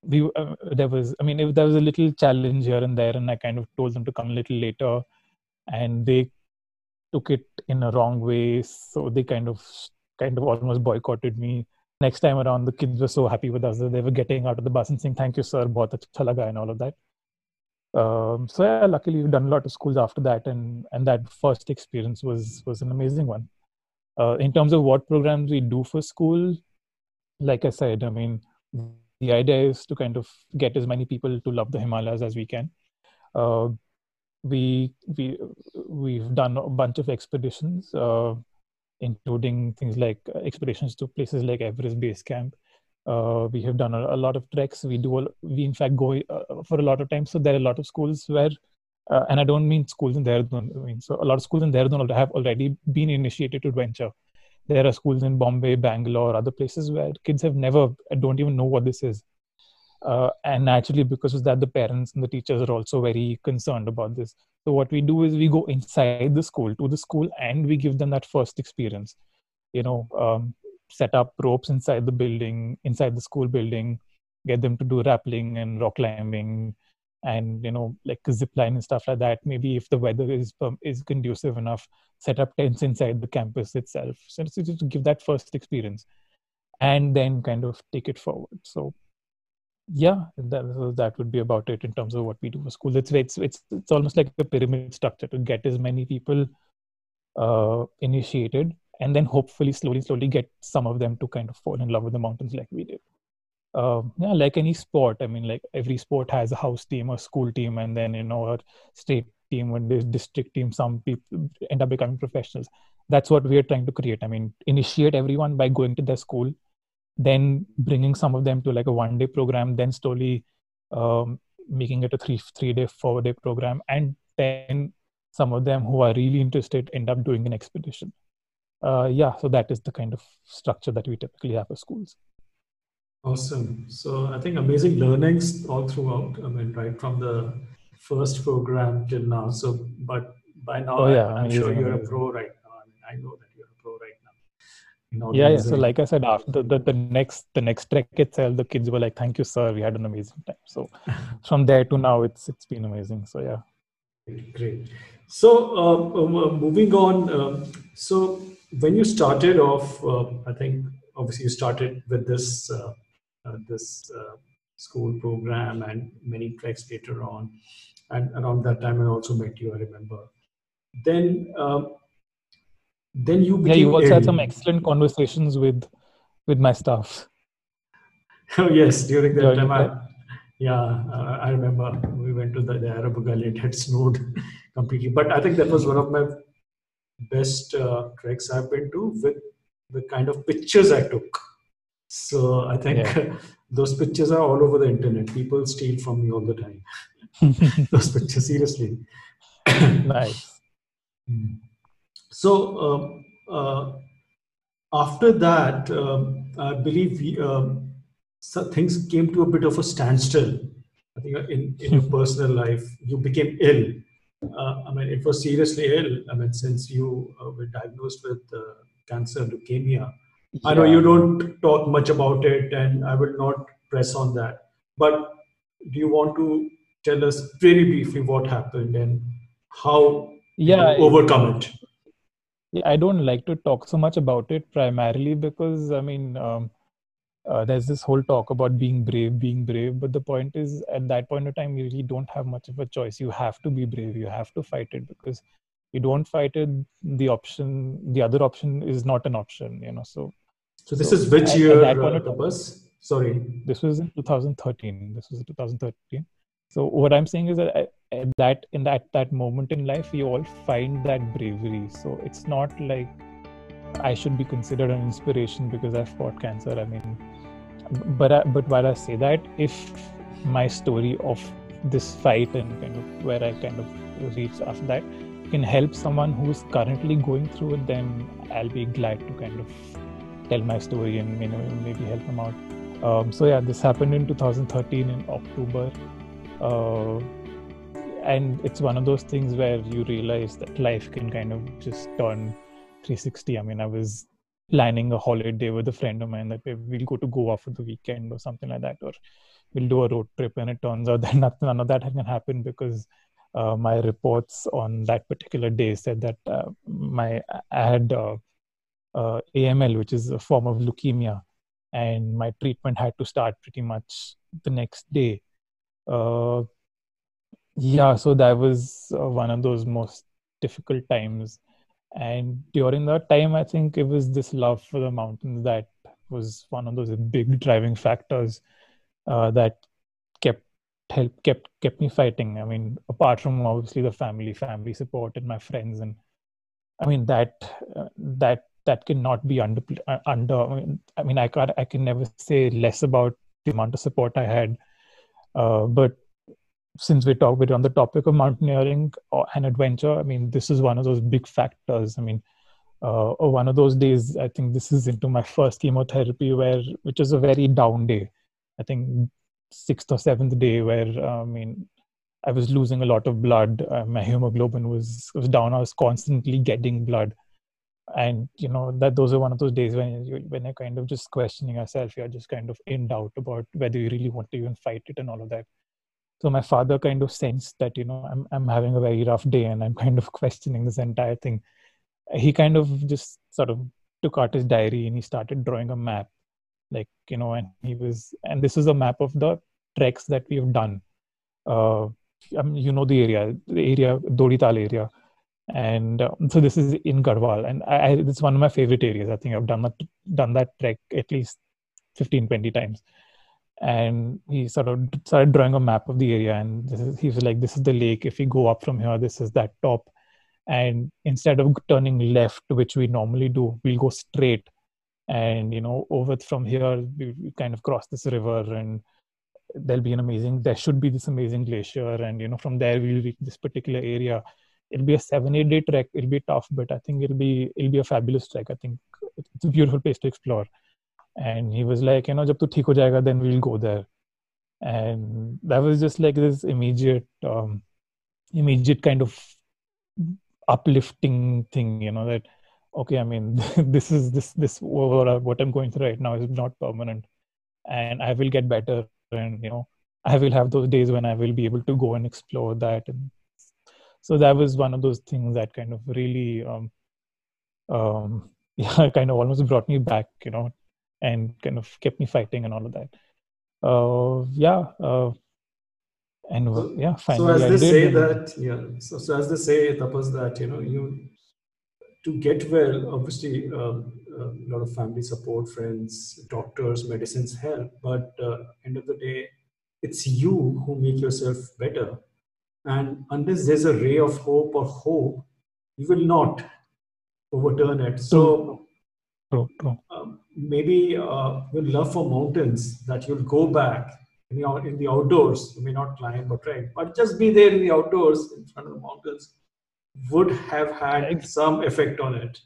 S2: we uh, there was I mean if there was a little challenge here and there, and I kind of told them to come a little later and they took it in a wrong way. So they kind of kind of almost boycotted me. Next time around the kids were so happy with us that they were getting out of the bus and saying thank you sir. Bahut acha laga and all of that. Um, so yeah luckily we've done a lot of schools after that and and that first experience was was an amazing one. Uh, in terms of what programs we do for school like i said i mean the idea is to kind of get as many people to love the himalayas as we can. Uh, we we we've done a bunch of expeditions, uh, including things like expeditions to places like Everest Base Camp. Uh, we have done a, a, lot of treks. We do. A, we in fact go uh, for a lot of time. So there are a lot of schools where, uh, and I don't mean schools in Dehradun. I mean so a lot of schools in Dehradun have already been initiated to venture. There are schools in Bombay, Bangalore, other places where kids have never don't even know what this is uh, and naturally because of that the parents and the teachers are also very concerned about this. So what we do is we go inside the school to the school and we give them that first experience. You know um, set up ropes inside the building inside the school building get them to do rappelling and rock climbing and you know like zip line and stuff like that. Maybe if the weather is um, is conducive enough set up tents inside the campus itself. So to give that first experience and then kind of take it forward. So yeah that, that would be about it in terms of what we do for school. It's it's it's, it's almost like a pyramid structure to get as many people uh, initiated and then hopefully slowly slowly get some of them to kind of fall in love with the mountains like we did. Um, yeah like any sport i mean like every sport has a house team or school team and then you know a state team and the district team some people end up becoming professionals. That's what we're trying to create. I mean initiate everyone by going to their school then bringing some of them to like a one day program then slowly um, making it a three three day four day program and then some of them who are really interested end up doing an expedition. Uh, yeah so that is the kind of structure that we typically have for schools.
S1: Awesome. So i think amazing learnings all throughout i mean right from the first program till now. So but by now oh, yeah, I, am sure you're amazing. a pro right now. I, mean, I know that you're a pro right
S2: yeah, yeah. So like I said, after the, the, next the next trek itself, the kids were like, "Thank you, sir. We had an amazing time." So from there to now, it's it's been amazing. So yeah.
S1: Great. So um, um, uh, moving on. Uh, so when you started off, uh, I think obviously you started with this uh, uh, this school program and many treks later on, and around that time I also met you. I remember. Then um, then you
S2: yeah you also had some excellent conversations with with my staff
S1: oh yes during that time I, yeah uh, i remember we went to the, the arab gully it had snowed completely but i think that was one of my best uh, treks i've been to with the kind of pictures i took So I think yeah. those pictures are all over the internet. People steal from me all the time. those pictures, seriously.
S2: nice.
S1: Hmm. So um, uh, after that, um, I believe we, um, so things came to a bit of a standstill. I think in, in your personal life, you became ill. Uh, I mean, it was seriously ill. I mean, since you uh, were diagnosed with uh, cancer, leukemia. Yeah. I know you don't talk much about it, and I will not press on that. But do you want to tell us very briefly what happened and how
S2: yeah,
S1: you overcome it?
S2: Yeah, I don't like to talk so much about it primarily because I mean. Um, uh, there's this whole talk about being brave being brave. But the point is at that point of time you really don't have much of a choice. You have to be brave. You have to fight it because you don't fight it the option the other option is not an option you know so.
S1: So this so is which at, year at that uh, was sorry.
S2: This was in 2013 this was in 2013 so what i'm saying is that at that in that that moment in life we all find that bravery so it's not like I should be considered an inspiration because I fought cancer. I mean, but I, but while I say that, if my story of this fight and kind of where I kind of reached after that can help someone who's currently going through it, then I'll be glad to kind of tell my story and you know maybe help them out. Um, so yeah, this happened in 2013 in October. Uh, and it's one of those things where you realize that life can kind of just turn 360 i mean i was planning a holiday with a friend of mine that we'll go to goa for the weekend or something like that or we'll do a road trip and it turns out that none of that can happen because uh, my reports on that particular day said that uh, my I had uh, uh AML, which is a form of leukemia, and my treatment had to start pretty much the next day. Uh, yeah, so that was uh, one of those most difficult times. And during that time i think it was this love for the mountains that was one of those big driving factors uh, that kept help kept kept me fighting. I mean apart from obviously the family family support and my friends and i mean that uh, that that cannot be under uh, under i mean i can i can never say less about the amount of support i had but since we talk bit on the topic of mountaineering and adventure, I mean, this is one of those big factors. I mean, uh, one of those days, I think this is into my first chemotherapy, where which is a very down day. I think sixth or seventh day, where uh, I mean, I was losing a lot of blood. Uh, my hemoglobin was was down. I was constantly getting blood, and you know that those are one of those days when you, when you're kind of just questioning yourself. You're just kind of in doubt about whether you really want to even fight it and all of that. So my father kind of sensed that you know i'm i'm having a very rough day and i'm kind of questioning this entire thing. He kind of just sort of took out his diary and he started drawing a map like you know and he was and this is a map of the treks that we've done. Uh I mean, you know the area the area dodital area and uh, so this is in garhwal. And I, I it's one of my favorite areas. I think i've done that done that trek at least 15 20 times. And he sort of started drawing a map of the area. And is, he was like this is the lake. If we go up from here this is that top. And instead of turning left which we normally do we'll go straight. And you know over from here we, we kind of cross this river and there'll be an amazing there should be this amazing glacier. And you know from there we'll reach this particular area it'll be a seven eight day trek. It'll be tough but i think it'll be it'll be a fabulous trek. I think it's a beautiful place to explore. And he was like you know jab tu theek ho jayega then we'll go there. And that was just like this immediate um, immediate kind of uplifting thing you know that okay i mean this is this this what i'm going through right now is not permanent. And i will get better and you know i will have those days when i will be able to go and explore that and so that was one of those things that kind of really um, um yeah kind of almost brought me back you know and kind of kept me fighting and all of that. Uh, yeah, uh, and so, yeah,
S1: finally. So as they say that, yeah. So, so as they say, Tapas, that you know, you to get well, obviously, um, a lot of family support, friends, doctors, medicines help. But uh, end of the day, it's you who make yourself better. And unless there's a ray of hope or hope, you will not overturn it. So
S2: true, true.
S1: Um, maybe uh, your love for mountains that you'll go back in the, in the outdoors. You may not climb or trek, but just be there in the outdoors in front of the mountains would have had some effect on it.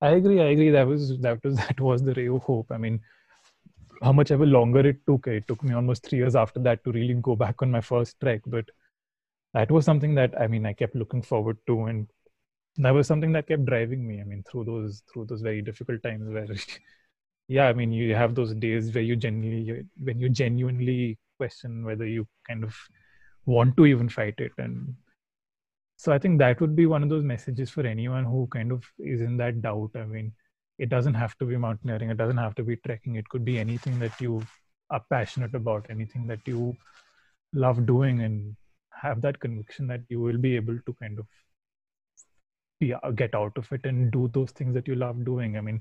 S2: I agree. I agree. That was that was that was the ray of hope. I mean, how much ever longer it took. It took me almost three years after that to really go back on my first trek. But that was something that I mean I kept looking forward to, and that was something that kept driving me. I mean, through those through those very difficult times where, yeah, I mean, you have those days where you genuinely when you genuinely question whether you kind of want to even fight it and so i think that would be one of those messages for anyone who kind of is in that doubt i mean it doesn't have to be mountaineering it doesn't have to be trekking it could be anything that you are passionate about anything that you love doing and have that conviction that you will be able to kind of be, get out of it and do those things that you love doing. I mean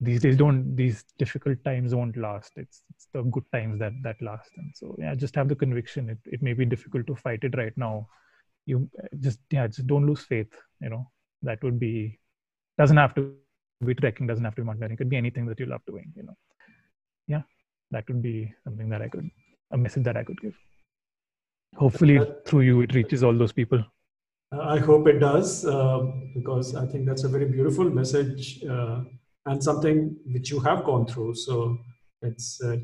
S2: these days don't these difficult times won't last. It's, it's the good times that that last. And so yeah just have the conviction. It, it may be difficult to fight it right now. You just yeah just don't lose faith you know. That would be doesn't have to be trekking doesn't have to be mountaineering it could be anything that you love doing you know. Yeah that would be something that i could a message that i could give hopefully through you it reaches all those people
S1: i hope it does uh, because i think that's a very beautiful message uh, and something which you have gone through so it's uh,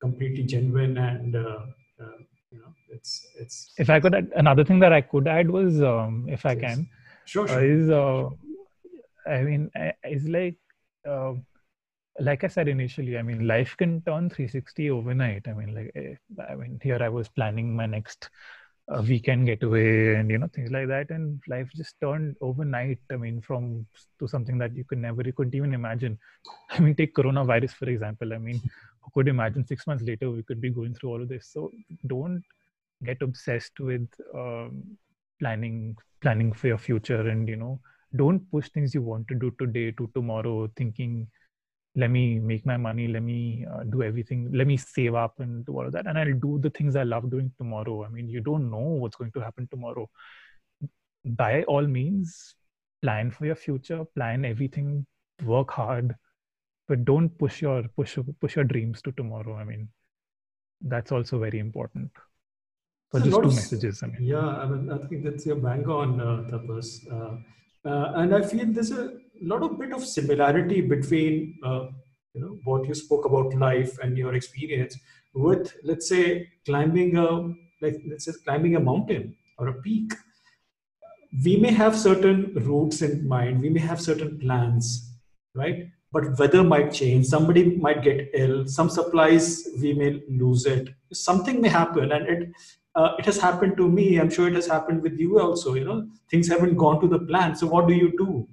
S1: completely genuine and uh, uh, you know it's it's
S2: if i could add, another thing that i could add was um, if i yes. can
S1: sure, sure.
S2: is uh, i mean it's like uh, like i said initially i mean life can turn 360 overnight. I mean like eh, i mean here i was planning my next uh, weekend getaway and you know things like that and life just turned overnight i mean from to something that you could never you couldn't even imagine. I mean take coronavirus for example. I mean who could imagine six months later we could be going through all of this? So don't get obsessed with um, planning planning for your future and you know don't push things you want to do today to tomorrow thinking let me make my money let me uh, do everything let me save up and do all of that and i'll do the things i love doing tomorrow. I mean you don't know what's going to happen tomorrow. By all means plan for your future plan everything work hard but don't push your push push your dreams to tomorrow. I mean that's also very important. So just two messages I mean.
S1: yeah i mean i think that's your bang on uh, tapas. Uh, uh, and i feel there's a lot of bit of similarity between uh, you know what you spoke about life and your experience with let's say climbing a like let's say climbing a mountain or a peak. We may have certain routes in mind. We may have certain plans right? But weather might change. Somebody might get ill. Some supplies we may lose it. Something may happen and it uh, it has happened to me. I'm sure it has happened with you also you know? Things haven't gone to the plan. So what do you do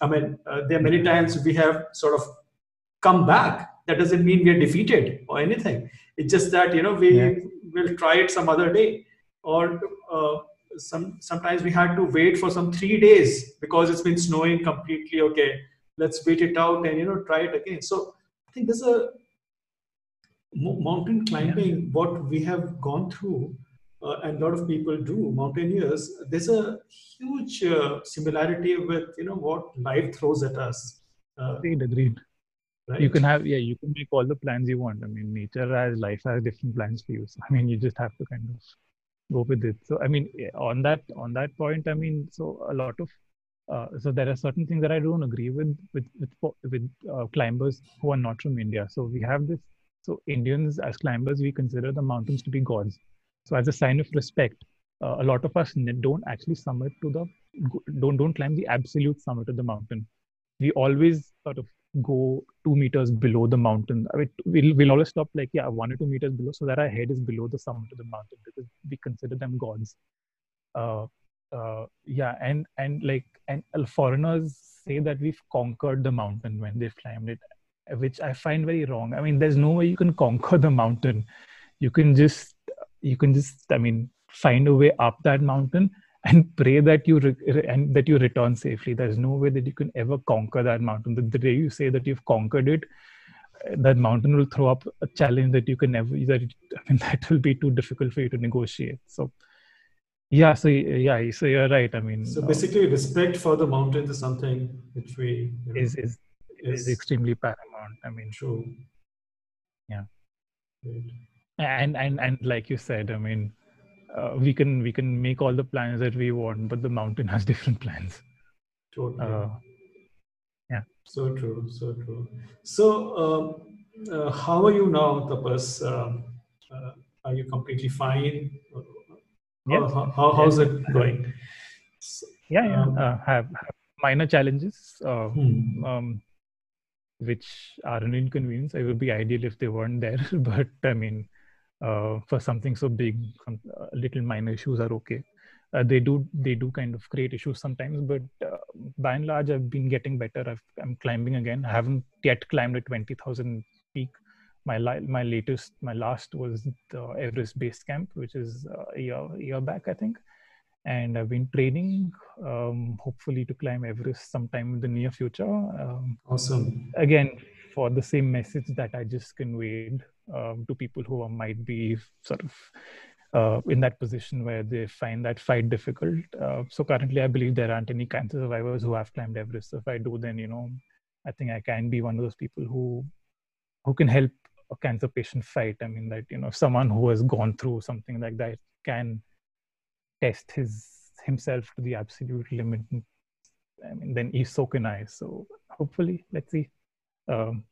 S1: i mean uh, there are many times we have sort of come back. That doesn't mean we are defeated or anything. It's just that you know we yeah. will try it some other day. Or uh, some sometimes we had to wait for some three days because it's been snowing completely. Okay let's wait it out and you know try it again. So i think there's a mountain climbing yeah. what we have gone through uh, and a lot of people do mountaineers there's a huge uh, similarity with you know what life throws at us
S2: uh, agreed agreed right? you can have yeah you can make all the plans you want i mean nature has life has different plans for you so i mean you just have to kind of go with it so i mean on that on that point i mean so a lot of uh, so there are certain things that I don't agree with with with, with uh, climbers who are not from India. So we have this. So Indians as climbers, we consider the mountains to be gods. So as a sign of respect, uh, a lot of us don't actually summit to the don't don't climb the absolute summit of the mountain. We always sort of go two meters below the mountain. I mean, we'll, we'll always stop like yeah one or two meters below, so that our head is below the summit of the mountain because we consider them gods. Uh, uh, yeah, and and like and foreigners say that we've conquered the mountain when they've climbed it, which I find very wrong. I mean, there's no way you can conquer the mountain. You can just you can just I mean find a way up that mountain and pray that you re- and that you return safely. There's no way that you can ever conquer that mountain. The, the day you say that you've conquered it, that mountain will throw up a challenge that you can never that I mean that will be too difficult for you to negotiate. So yeah so yeah so you're right i mean
S1: so uh, basically respect for the mountains is something which we
S2: you know, is is is, is extremely paramount. I mean,
S1: true.
S2: Yeah. Great. And and and like you said, I mean, uh, we can we can make all the plans that we want, but the mountain has different plans.
S1: Totally.
S2: Uh, yeah.
S1: So true. So true. So, um, uh, how are you now, Tapas? Um, uh, are you completely fine?
S2: Yeah.
S1: How, how, how's it going?
S2: Yeah, yeah. Um, uh, have, have, minor challenges, uh, hmm. um, which are an inconvenience. It would be ideal if they weren't there, but I mean, uh, for something so big, some uh, little minor issues are okay. Uh, they do they do kind of create issues sometimes, but uh, by and large, I've been getting better. i am climbing again. I haven't yet climbed a twenty thousand peak. My li- my latest my last was the Everest base camp, which is uh, a year year back, I think. And I've been training, um, hopefully to climb Everest sometime in the near future. Um,
S1: awesome.
S2: Again, for the same message that I just conveyed um, to people who might be sort of uh, in that position where they find that fight difficult. Uh, so currently, I believe there aren't any cancer survivors who have climbed Everest. So if I do, then you know, I think I can be one of those people who who can help a cancer patient fight. I mean, that you know, someone who has gone through something like that can test his himself to the absolute limit. I mean, then he so can I. So hopefully, let's see. Um,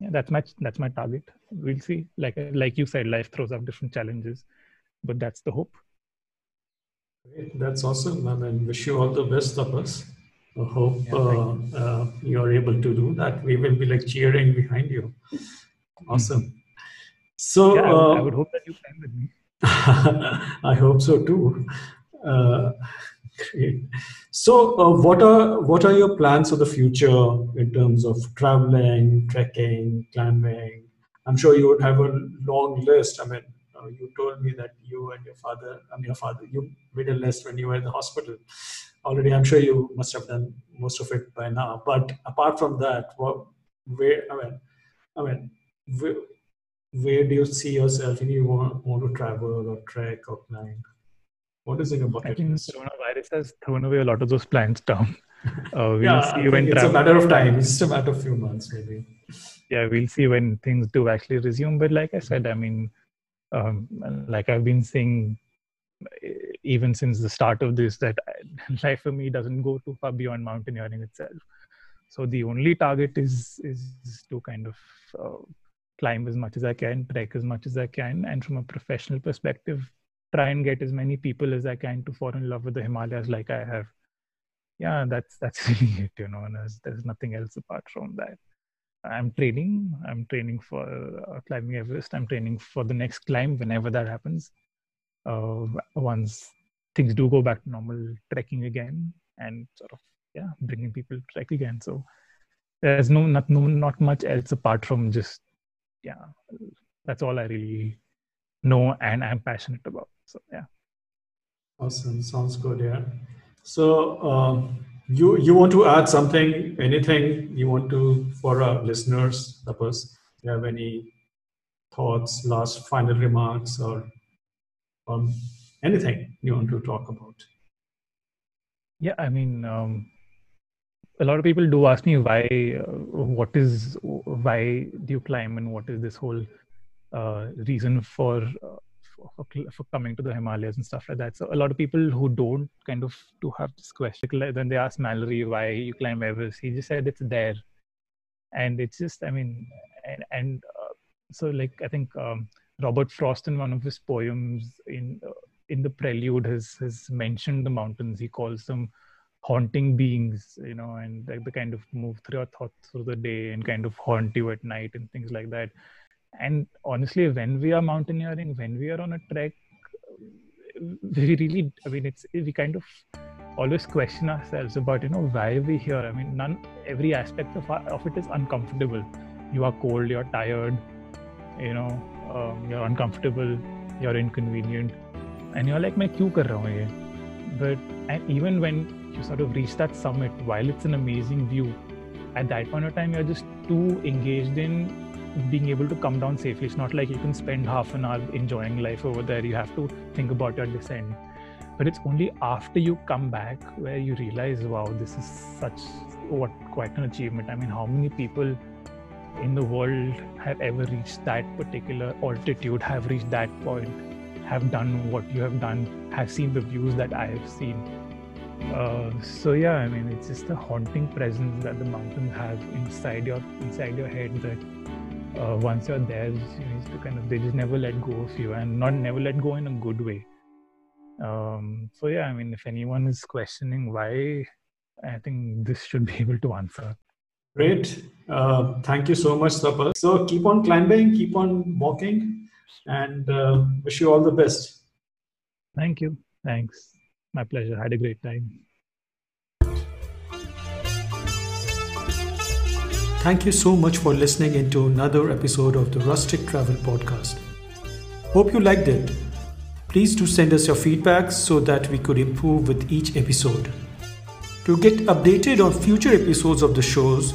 S2: yeah, that's my that's my target. We'll see. Like like you said, life throws up different challenges, but that's the hope.
S1: Great. That's awesome. I mean, wish you all the best of us. I hope yeah, uh, uh, you're able to do that. We will be like cheering behind you. Awesome. So
S2: yeah, I, would, uh, I would hope that you climb with me.
S1: I hope so too. Great. So, uh, what are what are your plans for the future in terms of traveling, trekking, climbing? I'm sure you would have a long list. I mean, uh, you told me that you and your father, I mean, your father, you made a list when you were in the hospital. Already, I'm sure you must have done most of it by now. But apart from that, what, where, I mean, I mean, where, where do you see yourself? If you want, want to travel or trek or climb? What is in your bucket
S2: I think list? coronavirus has thrown away a lot of those plans down.
S1: Uh, we'll yeah, see when it's travel... a matter of time. It's just a matter of few months, maybe.
S2: Yeah, we'll see when things do actually resume. But like I said, I mean, um, like I've been saying, even since the start of this, that life for me doesn't go too far beyond mountaineering itself. So the only target is is to kind of uh, climb as much as I can, trek as much as I can, and from a professional perspective, try and get as many people as I can to fall in love with the Himalayas like I have. Yeah, that's that's really it, you know. And there's, there's nothing else apart from that. I'm training. I'm training for uh, climbing Everest. I'm training for the next climb whenever that happens. Uh, once things do go back to normal, trekking again, and sort of yeah, bringing people to trek again. So there's no not no not much else apart from just yeah, that's all I really know and I'm passionate about. So yeah.
S1: Awesome. Sounds good. Yeah. So um, you you want to add something? Anything you want to for our listeners? Suppose you have any thoughts, last final remarks, or um, anything you want to talk about?
S2: Yeah, I mean, um, a lot of people do ask me why, uh, what is, why do you climb, and what is this whole uh, reason for, uh, for, for coming to the Himalayas and stuff like that. So a lot of people who don't kind of to have this question, then they ask Mallory why you climb Everest. He just said it's there, and it's just I mean, and, and uh, so like I think um, Robert Frost in one of his poems in uh, in the prelude has has mentioned the mountains. He calls them haunting beings, you know, and like they kind of move through your thoughts through the day and kind of haunt you at night and things like that and honestly when we are mountaineering when we are on a trek we really i mean it's we kind of always question ourselves about you know why are we here? I mean none every aspect of, our, of it is uncomfortable. You are cold you're tired you know um, you're uncomfortable you're inconvenient. And you're like my kyun kar raha hai? but and even when you sort of reach that summit while it's an amazing view at that point of time you're just too engaged in being able to come down safely. It's not like you can spend half an hour enjoying life over there. You have to think about your descent. But it's only after you come back where you realize, wow, this is such what quite an achievement. I mean, how many people in the world have ever reached that particular altitude, have reached that point, have done what you have done, have seen the views that I have seen? Uh, so yeah, I mean, it's just a haunting presence that the mountains have inside your inside your head. That uh, once you're there, you need to kind of they just never let go of you, and not never let go in a good way. Um, so yeah, I mean, if anyone is questioning why, I think this should be able to answer.
S1: Great. Uh, thank you so much, Tapas. So keep on climbing, keep on walking, and uh, wish you all the best.
S2: Thank you. Thanks. My pleasure. Had a great time.
S1: Thank you so much for listening into another episode of the Rustik Travel Podcast. Hope you liked it. Please do send us your feedback so that we could improve with each episode. To get updated on future episodes of the shows,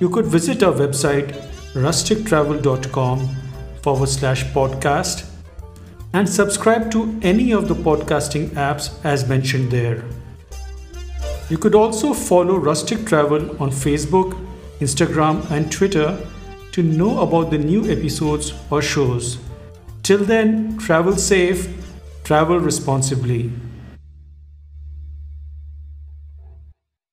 S1: you could visit our website rustiktravel.com forward slash podcast and subscribe to any of the podcasting apps as mentioned there. You could also follow Rustik Travel on Facebook, Instagram, and Twitter to know about the new episodes or shows. Till then, travel safe, travel responsibly.